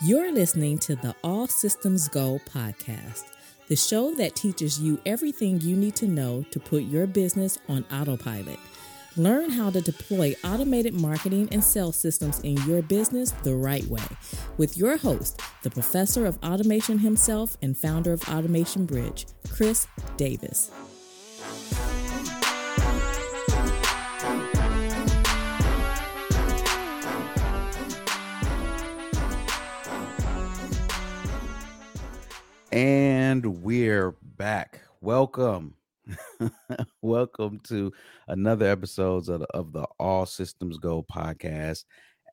You're listening to the All Systems Go podcast, the show that teaches you everything you need to know to put your business on autopilot. Learn how to deploy automated marketing and sales systems in your business the right way with your host, the professor of automation himself and founder of Automation Bridge, Chris Davis. And we're back. Welcome. Welcome to another episode of the, of the All Systems Go podcast.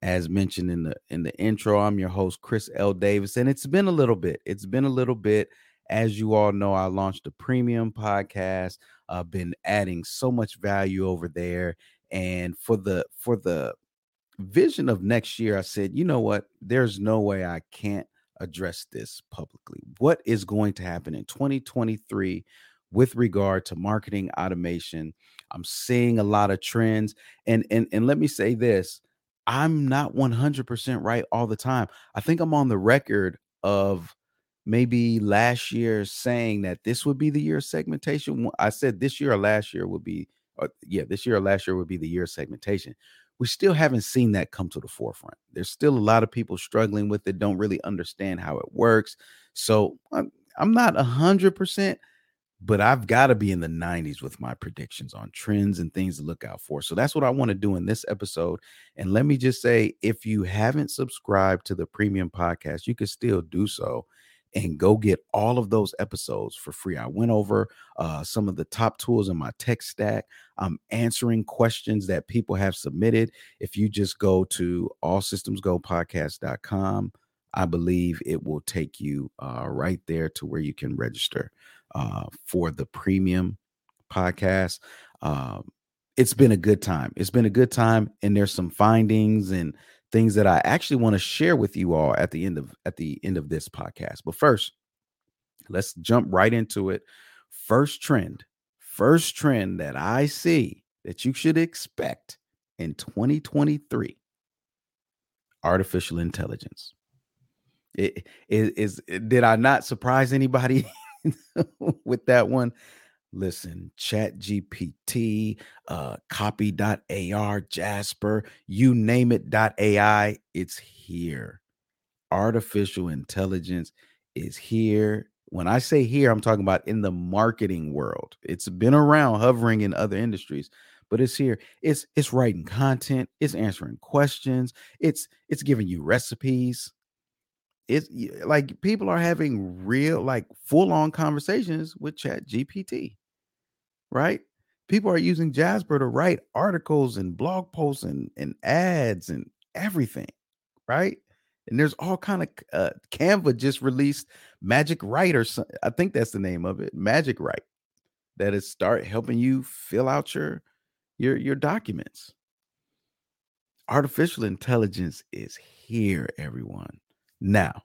As mentioned in the in the intro, I'm your host Chris L. Davis, and it's been a little bit. It's been a little bit. As you all know, I launched a premium podcast. I've been adding so much value over there, and for the for the vision of next year, I said, you know what? There's no way I can't address this publicly. What is going to happen in 2023 with regard to marketing automation? I'm seeing a lot of trends and and and let me say this, I'm not 100% right all the time. I think I'm on the record of maybe last year saying that this would be the year segmentation. I said this year or last year would be or yeah, this year or last year would be the year segmentation we still haven't seen that come to the forefront. There's still a lot of people struggling with it, don't really understand how it works. So I'm, I'm not 100%, but I've got to be in the 90s with my predictions on trends and things to look out for. So that's what I want to do in this episode. And let me just say if you haven't subscribed to the premium podcast, you can still do so and go get all of those episodes for free. I went over uh, some of the top tools in my tech stack. I'm answering questions that people have submitted. If you just go to allsystemsgopodcast.com, I believe it will take you uh, right there to where you can register uh, for the premium podcast. Um, it's been a good time. It's been a good time, and there's some findings and things that I actually want to share with you all at the end of at the end of this podcast. But first, let's jump right into it. First trend, first trend that I see that you should expect in 2023 artificial intelligence. It is did I not surprise anybody with that one? Listen, Chat GPT, uh, copy.ai, Jasper, you name it, AI, it's here. Artificial intelligence is here. When I say here, I'm talking about in the marketing world. It's been around hovering in other industries, but it's here. It's it's writing content, it's answering questions, it's it's giving you recipes, it's like people are having real like full-on conversations with chat gpt right? People are using Jasper to write articles and blog posts and, and ads and everything, right? And there's all kind of uh, Canva just released Magic Write or I think that's the name of it, Magic Write, that is start helping you fill out your your your documents. Artificial intelligence is here, everyone. Now,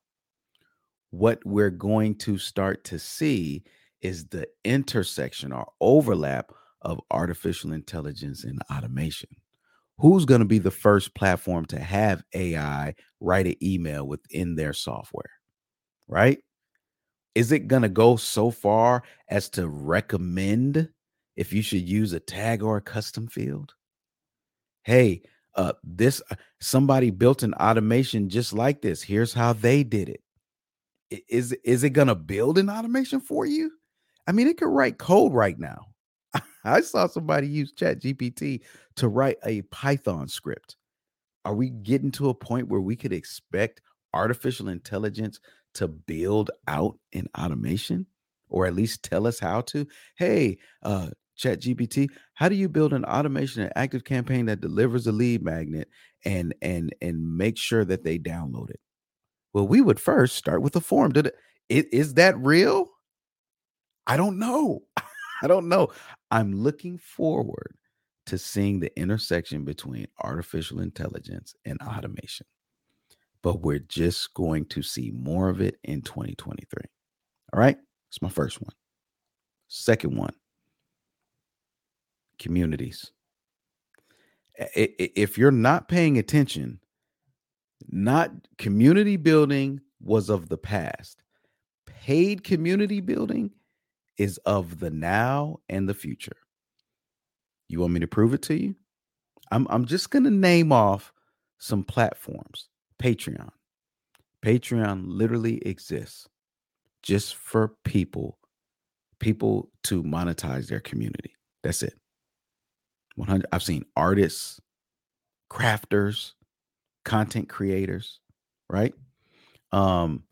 what we're going to start to see is the intersection or overlap of artificial intelligence and automation. Who's going to be the first platform to have AI write an email within their software? Right? Is it going to go so far as to recommend if you should use a tag or a custom field? Hey, uh, this uh, somebody built an automation just like this. Here's how they did it. Is is it going to build an automation for you? I mean, it could write code right now. I saw somebody use Chat GPT to write a Python script. Are we getting to a point where we could expect artificial intelligence to build out an automation or at least tell us how to? Hey, uh, Chat GPT, how do you build an automation and ActiveCampaign that delivers a lead magnet and and and make sure that they download it? Well, we would first start with a form. Did it, is that real? I don't know. I don't know. I'm looking forward to seeing the intersection between artificial intelligence and automation. But we're just going to see more of it in 2023. All right. It's my first one. Second one communities. If you're not paying attention, Not community building was of the past. Paid community building is of the now and the future. You want me to prove it to you? I'm I'm just going to name off some platforms. Patreon. Patreon literally exists just for people people to monetize their community. That's it. 100 I've seen artists, crafters, content creators, right? Um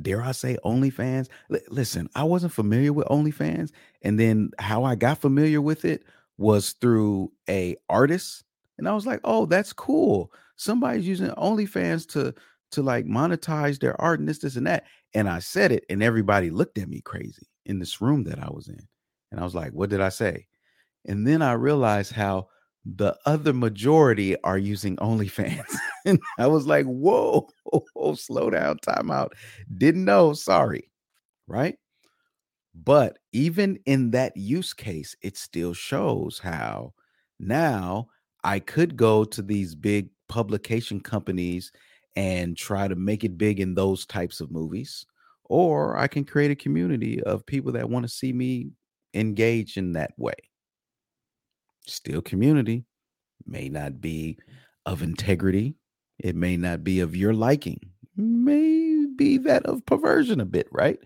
dare I say OnlyFans? L- listen, I wasn't familiar with OnlyFans and then how I got familiar with it was through a artist and I was like, "Oh, that's cool. Somebody's using OnlyFans to to like monetize their art and this this and that." And I said it and everybody looked at me crazy in this room that I was in. And I was like, "What did I say?" And then I realized how the other majority are using OnlyFans. and I was like, whoa, slow down, time out. Didn't know, sorry. Right. But even in that use case, it still shows how now I could go to these big publication companies and try to make it big in those types of movies. Or I can create a community of people that want to see me engage in that way. Still community, may not be of integrity. It may not be of your liking. May be that of perversion a bit, right?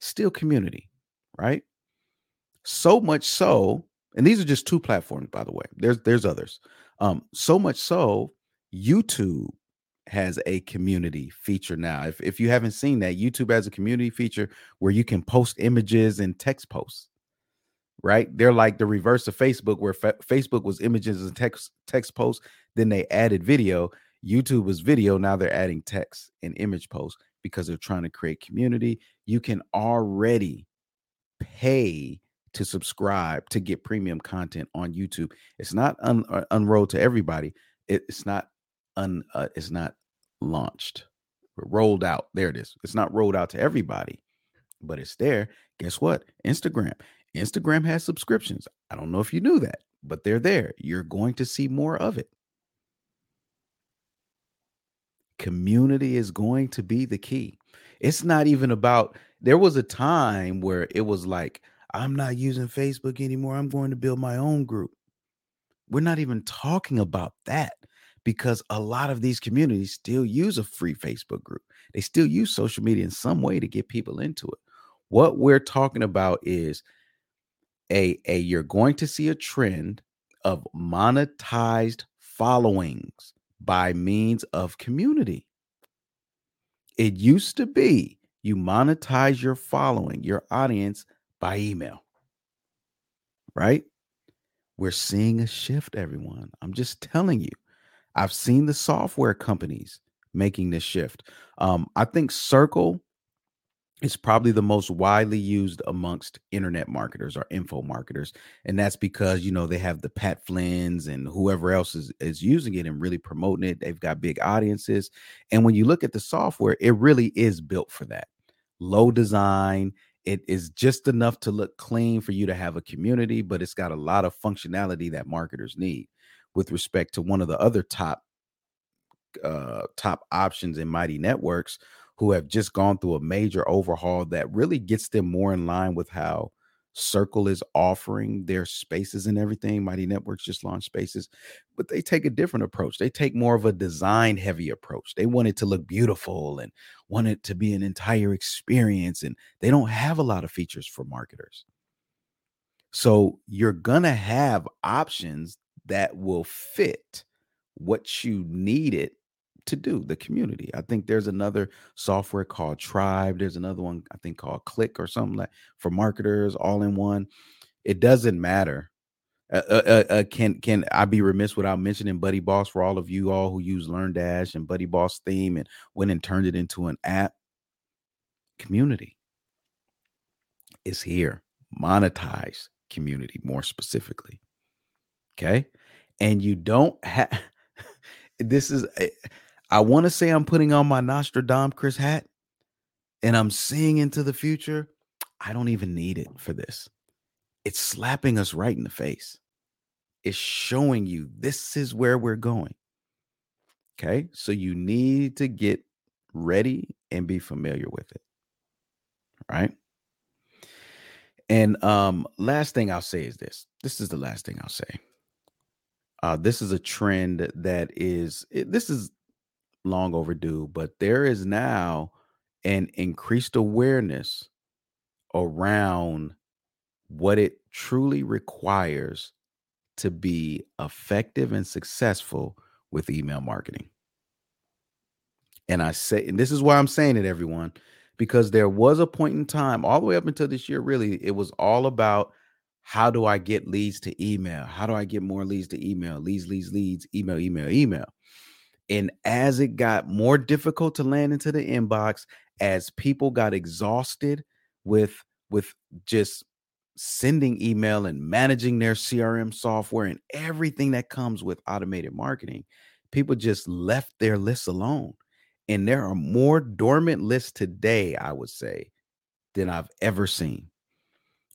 Still community, right? So much so, and these are just two platforms, by the way. There's there's others. Um, so much so, YouTube has a community feature now. If if you haven't seen that, YouTube has a community feature where you can post images and text posts right? They're like the reverse of Facebook, where fa- Facebook was images and text text posts. Then they added video. YouTube was video. Now they're adding text and image posts because they're trying to create community. You can already pay to subscribe to get premium content on YouTube. It's not un- uh, unrolled to everybody. It, it's not un. Uh, it's not launched, rolled out. There it is. It's not rolled out to everybody, but it's there. Guess what? Instagram. Instagram has subscriptions. I don't know if you knew that, but they're there. You're going to see more of it. Community is going to be the key. It's not even about, there was a time where it was like, I'm not using Facebook anymore. I'm going to build my own group. We're not even talking about that because a lot of these communities still use a free Facebook group. They still use social media in some way to get people into it. What we're talking about is a a you're going to see a trend of monetized followings by means of community. It used to be you monetize your following, your audience by email. Right? We're seeing a shift, everyone. I'm just telling you. I've seen the software companies making this shift. Um, I think Circle is probably the most widely used amongst internet marketers or info marketers and that's because you know they have the Pat Flynn's and whoever else is, is using it and really promoting it. They've got big audiences and when you look at the software it really is built for that. Low design it is just enough to look clean for you to have a community but it's got a lot of functionality that marketers need. With respect to one of the other top uh top options in Mighty Networks who have just gone through a major overhaul that really gets them more in line with how Circle is offering their spaces and everything. Mighty Networks just launched spaces, but they take a different approach. They take more of a design heavy approach. They want it to look beautiful and want it to be an entire experience. And they don't have a lot of features for marketers. So you're going to have options that will fit what you needed to do the community. I think there's another software called Tribe. There's another one I think called Click or something like for marketers, all in one. It doesn't matter. Uh, uh, uh, uh, can can I be remiss without mentioning BuddyBoss for all of you all who use LearnDash and BuddyBoss theme and went and turned it into an app? Community is here. Monetize community more specifically. Okay, and you don't have. this is eh, I want to say I'm putting on my Nostradamus hat and I'm seeing into the future. I don't even need it for this. It's slapping us right in the face. It's showing you this is where we're going. Okay. So you need to get ready and be familiar with it. Right. And um, last thing I'll say is this. This is the last thing I'll say. Uh, this is a trend that is this is long overdue, but there is now an increased awareness around what it truly requires to be effective and successful with email marketing. And I say, and this is why I'm saying it, everyone, because there was a point in time, all the way up until this year, really, it was all about how do I get leads to email? How do I get more leads to email? Leads, leads, leads, email, email, email. And as it got more difficult to land into the inbox, as people got exhausted with with just sending email and managing their CRM software and everything that comes with automated marketing, people just left their lists alone. And there are more dormant lists today, I would say, than I've ever seen.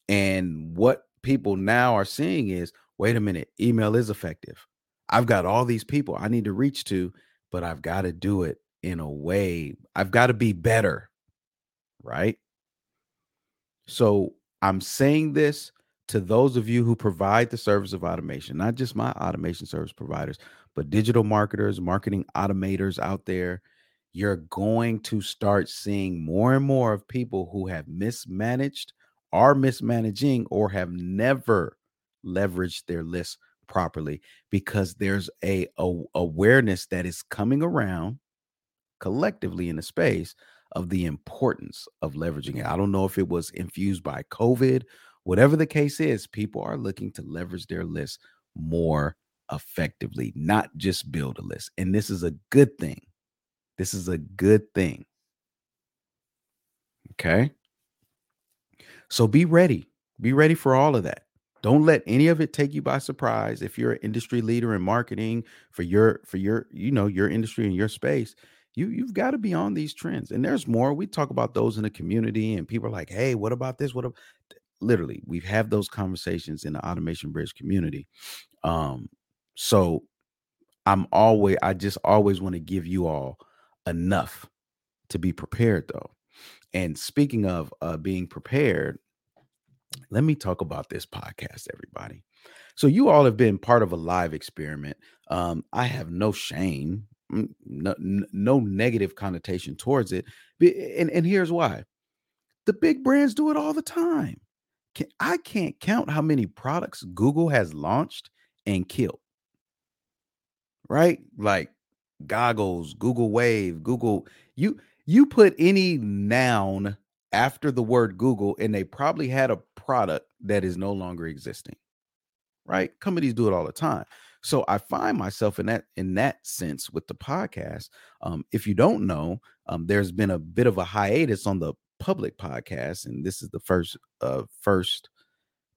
And what people now are seeing is wait a minute, email is effective. I've got all these people I need to reach to, but I've got to do it in a way, I've got to be better. Right. So I'm saying this to those of you who provide the service of automation, not just my automation service providers, but digital marketers, marketing automators out there. You're going to start seeing more and more of people who have mismanaged, are mismanaging, or have never leveraged their list properly because there's a, a awareness that is coming around collectively in the space of the importance of leveraging it. Mm-hmm. I don't know if it was infused by COVID, whatever the case is, people are looking to leverage their list more effectively, not just build a list. And this is a good thing. This is a good thing. Okay. So be ready. Be ready for all of that. Don't let any of it take you by surprise. If you're an industry leader in marketing for your for your you know your industry and your space, you you've got to be on these trends and there's more. We talk about those in the community and people are like hey what about this? What about literally we've those conversations in the automation bridge community. Um so i'm always i just always want to give you all enough to be prepared though. And speaking of uh being prepared let me talk about this podcast everybody so you all have been part of a live experiment um i have no shame no, no negative connotation towards it. And, and here's why the big brands do it all the time. I can't count how many products Google has launched and killed. Right? Like goggles, Google Wave, Google. You you put any noun after the word Google, and they probably had a product that is no longer existing. Right? Companies do it all the time. So I find myself in that in that sense with the podcast. Um, if you don't know, um, there's been a bit of a hiatus on the public podcast, and this is the first uh, first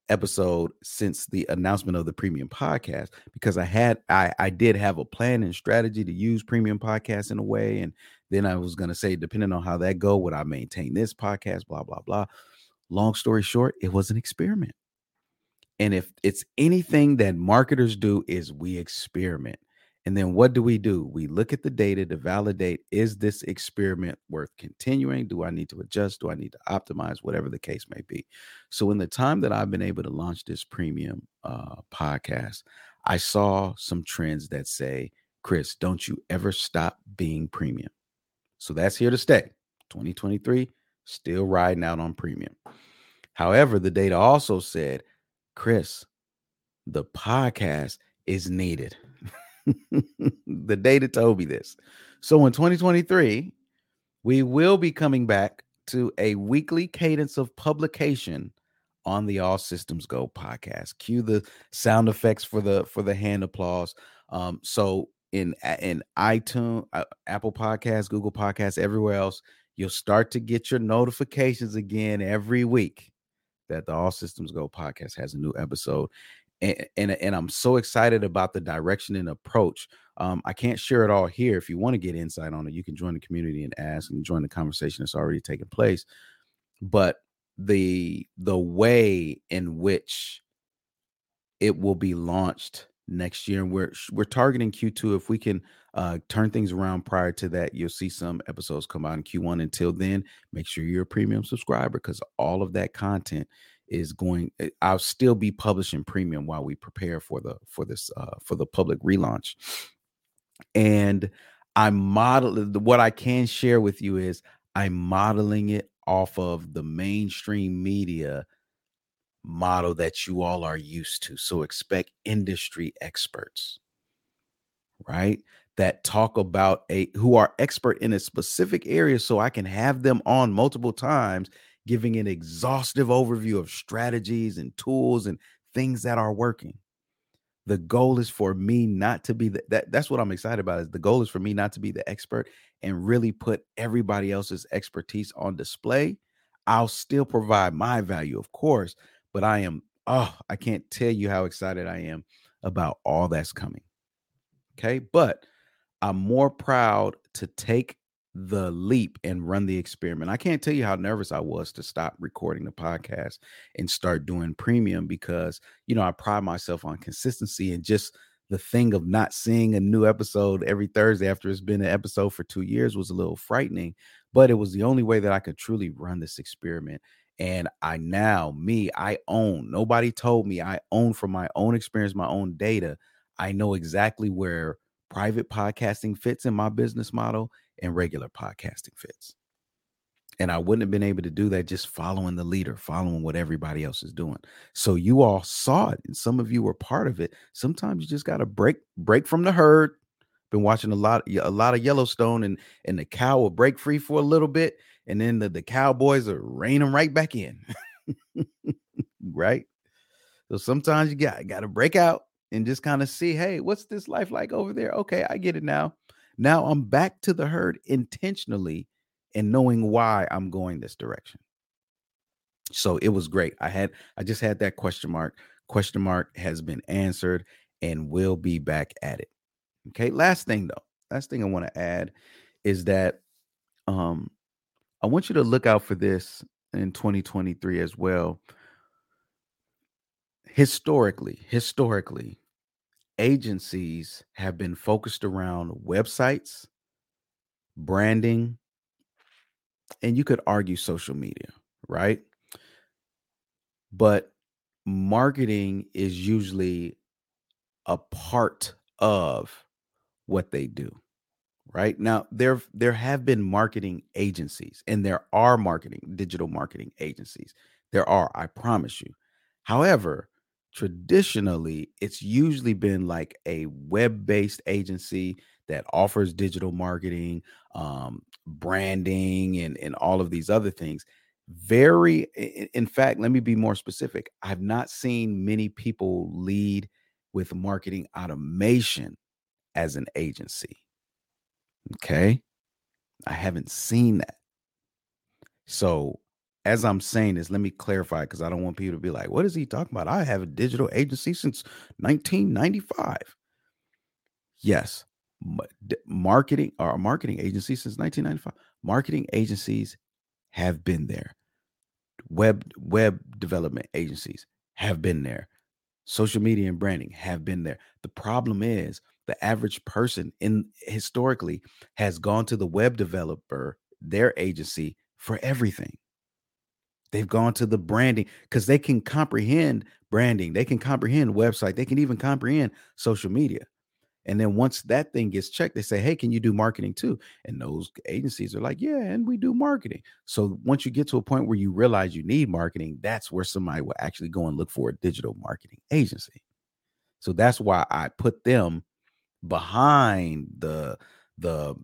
episode since the announcement of the premium podcast because I had I I did have a plan and strategy to use premium podcast in a way and then I was going to say depending on how that go would I maintain this podcast blah blah blah long story short it was an experiment and if it's anything that marketers do is we experiment. And then what do we do? We look at the data to validate is this experiment worth continuing? Do I need to adjust? Do I need to optimize? Whatever the case may be. So, in the time that I've been able to launch this premium uh, podcast, I saw some trends that say, Chris, don't you ever stop being premium. So, that's here to stay. 2023, still riding out on premium. However, the data also said Chris, the podcast is needed. the data told me this. So in 2023, we will be coming back to a weekly cadence of publication on the All Systems Go podcast. Cue the sound effects for the for the hand applause. Um, so in in iTunes, uh, Apple Podcasts, Google Podcasts, everywhere else, you'll start to get your notifications again every week that the All Systems Go podcast has a new episode. And, and, and I'm so excited about the direction and approach. Um, I can't share it all here. If you want to get insight on it, you can join the community and ask and join the conversation that's already taking place. But the the way in which it will be launched next year, and we're we're targeting Q2. If we can uh, turn things around prior to that. You'll see some episodes come out in Q1. Until then, make sure you're a premium subscriber because all of that content is going. Eh, I'll still be publishing premium while we prepare for the for this uh, for the public relaunch. And I'm modeling what I can share with you is I'm modeling it off of the mainstream media model that you all are used to. So expect industry experts, right? That talk about a who are expert in a specific area so I can have them on multiple times giving an exhaustive overview of strategies and tools and things that are working. The goal is for me not to be the, that that's what I'm excited about is the goal is for me not to be the expert and really put everybody else's expertise on display. I'll still provide my value, of course, but I am, oh, I can't tell you how excited I am about all that's coming. Okay. But I'm more proud to take the leap and run the experiment. I can't tell you how nervous I was to stop recording the podcast and start doing premium because, you know, I pride myself on consistency and just the thing of not seeing a new episode every Thursday after it's been an episode for two years was a little frightening, but it was the only way that I could truly run this experiment. And I now, me, I own. Nobody told me I own from my own experience, my own data. I know exactly where private podcasting fits in my business model and regular podcasting fits. And I wouldn't have been able to do that just following the leader, following what everybody else is doing. So you all saw it, and some of you were part of it. Sometimes you just got to break break from the herd. Been watching a lot a lot of Yellowstone, and and the cow will break free for a little bit, and then the, the cowboys are reining right back in. right? So sometimes you got got to break out and just kind of see, hey, what's this life like over there? Okay, I get it now. Now I'm back to the herd intentionally and knowing why I'm going this direction. So it was great. I had I just had that question mark. Question mark has been answered and we'll be back at it. Okay. Last thing though. Last thing I want to add is that um I want you to look out for this in 2023 as well. Historically, historically, agencies have been focused around websites, branding, and you could argue social media, right? But marketing is usually a part of what they do right? Now there there have been marketing agencies and there are marketing digital marketing agencies. There are i promise you. However traditionally it's usually been like a web-based agency that offers digital marketing um, branding and and all of these other things. Very in fact let me be more specific. I've not seen many people lead with marketing automation as an agency Okay. I haven't seen that. So, as I'm saying this, let me clarify because I don't want people to be like, what is he talking about? I have a digital agency since 1995. Yes. Marketing or a marketing agency since 1995. Marketing agencies have been there. Web web development agencies have been there. Social media and branding have been there. The problem is the average person in historically has gone to the web developer, their agency for everything. They've gone to the branding because they can comprehend branding, they can comprehend website, they can even comprehend social media. And then once that thing gets checked, they say, Hey, can you do marketing too? And those agencies are like, Yeah, and we do marketing. So once you get to a point where you realize you need marketing, that's where somebody will actually go and look for a digital marketing agency. So that's why I put them behind the the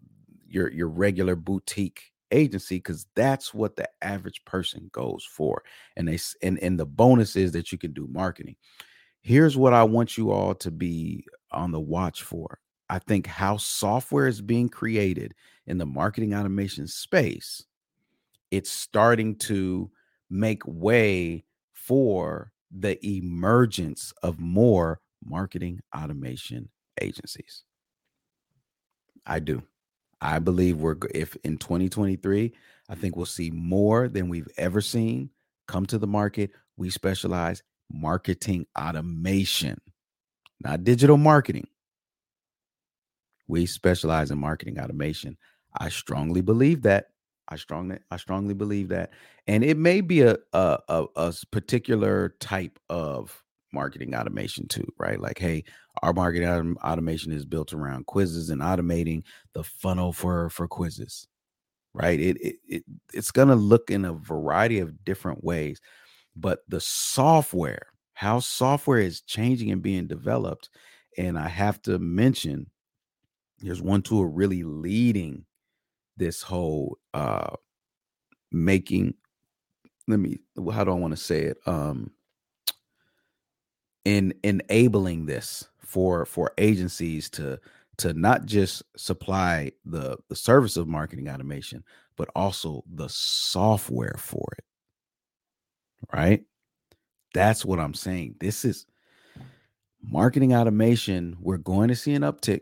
your your regular boutique agency because that's what the average person goes for and they and and the bonus is that you can do marketing. Here's what i want you all to be on the watch for. I think how software is being created in the marketing automation space it's starting to make way for the emergence of more marketing automation agencies. I do. I believe we're if in 2023, I think we'll see more than we've ever seen come to the market. We specialize marketing automation, not digital marketing. We specialize in marketing automation. I strongly believe that. I strongly I strongly believe that. And it may be a a, a, a particular type of marketing automation too, right? Like, hey, our marketing automation is built around quizzes and automating the funnel for for quizzes, right? It, it, it it's going to look in a variety of different ways, but the software, how software is changing and being developed, and I have to mention, there's one tool really leading this whole uh making. Let me. How do I want to say it? Um in enabling this for for agencies to to not just supply the the service of marketing automation but also the software for it. Right? That's what i'm saying. This is marketing automation. We're going to see an uptick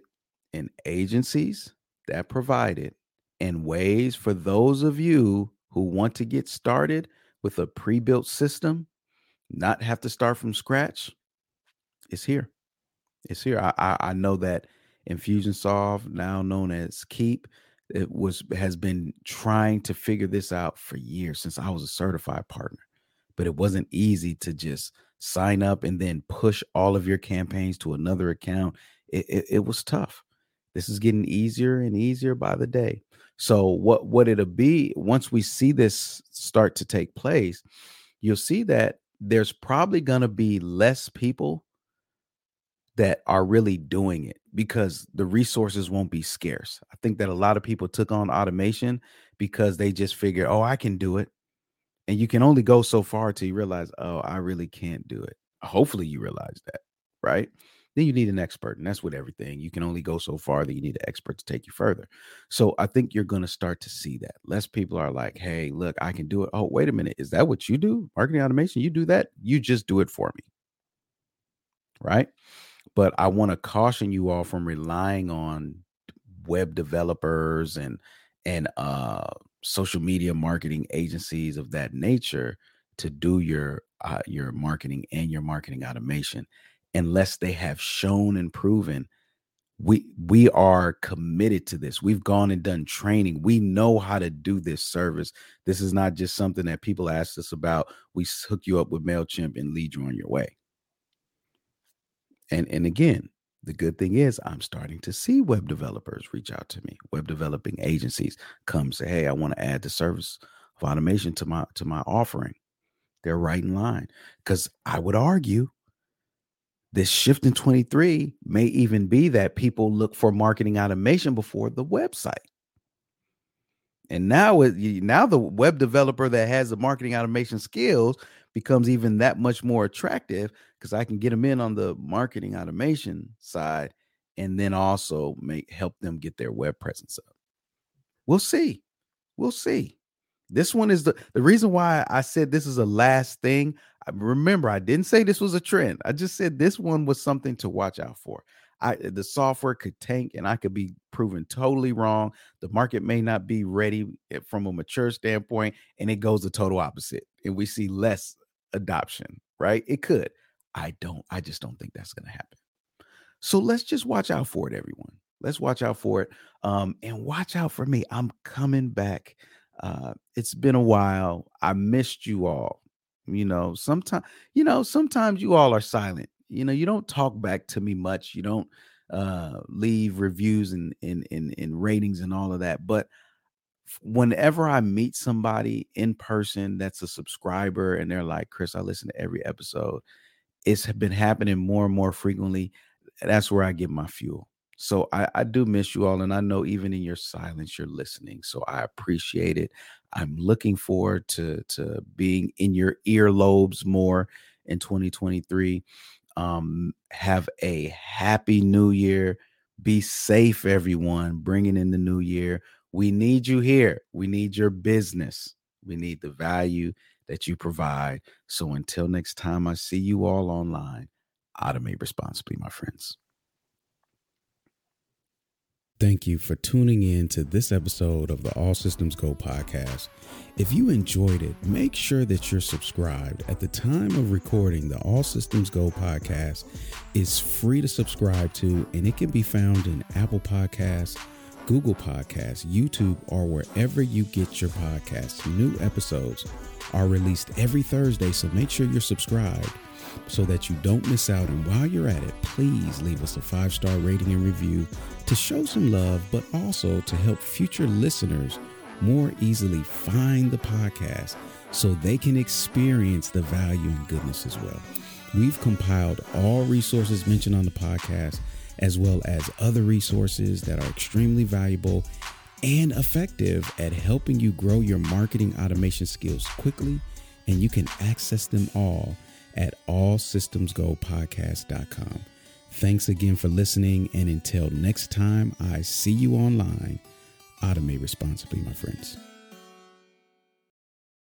in agencies that provide it and ways for those of you who want to get started with a pre-built system not have to start from scratch it's here. It's here. I, I, I know that Infusionsoft, now known as Keap, it was has been trying to figure this out for years since I was a certified partner. But it wasn't easy to just sign up and then push all of your campaigns to another account. It, it, it was tough. This is getting easier and easier by the day. So what what it'll be once we see this start to take place, you'll see that there's probably going to be less people that are really doing it because the resources won't be scarce. I think that a lot of people took on automation because they just figure, oh, I can do it. And you can only go so far till you realize, oh, I really can't do it. Hopefully you realize that, right? Then you need an expert. And that's with everything. You can only go so far that you need an expert to take you further. So I think you're going to start to see that. Less people are like, hey, look, I can do it. Oh, wait a minute. Is that what you do? Marketing automation? You do that? You just do it for me. Right but I want to caution you all from relying on web developers and and uh social media marketing agencies of that nature to do your uh, your marketing and your marketing automation unless they have shown and proven we we are committed to this. We've gone and done training. We know how to do this service. This is not just something that people ask us about. We hook you up with Mailchimp and lead you on your way and and again, the good thing is I'm starting to see web developers reach out to me. Web developing agencies come say, "Hey, I want to add the service of automation to my to my offering." They're right in line because I would argue this shift in 23 may even be that people look for marketing automation before the website. And now, now the web developer that has the marketing automation skills becomes even that much more attractive because I can get them in on the marketing automation side and then also make help them get their web presence up. We'll see. We'll see. This one is the the reason why I said this is a last thing. Remember I didn't say this was a trend. I just said this one was something to watch out for. I the software could tank and I could be proven totally wrong. The market may not be ready eh, from a mature standpoint and it goes the total opposite and we see less adoption, right? It could. I don't, I just don't think that's going to happen. So let's just watch out for it, everyone. Let's watch out for it. Um, and watch out for me. I'm coming back. Uh, it's been a while. I missed you all. You know, sometimes, you know, sometimes you all are silent. You know, you don't talk back to me much. You don't uh leave reviews and and and, in ratings and all of that. But whenever I meet somebody in person that's a subscriber and they're like, Chris, I listen to every episode, it's been happening more and more frequently. That's where I get my fuel. So I, I do miss you all. And I know even in your silence, you're listening. So I appreciate it. I'm looking forward to, to being in your earlobes more in 2023. Um, have a happy new year. Be safe, everyone, bringing in the new year we need you here. We need your business. We need the value that you provide. So until next time, I see you all online. Automate responsibly, my friends. Thank you for tuning in to this episode of the All Systems Go podcast. If you enjoyed it, make sure that you're subscribed. At the time of recording, the All Systems Go podcast is free to subscribe to, and it can be found in Apple Podcasts, Google Podcasts, YouTube, or wherever you get your podcasts. New episodes are released every Thursday, so make sure you're subscribed so that you don't miss out. And while you're at it, please leave us a five star rating and review to show some love, but also to help future listeners more easily find the podcast so they can experience the value and goodness as well. We've compiled all resources mentioned on the podcast, as well as other resources that are extremely valuable and effective at helping you grow your marketing automation skills quickly. And you can access them all at allsystemsgopodcast.com. Thanks again for listening. And until next time, I see you online. Automate responsibly, my friends.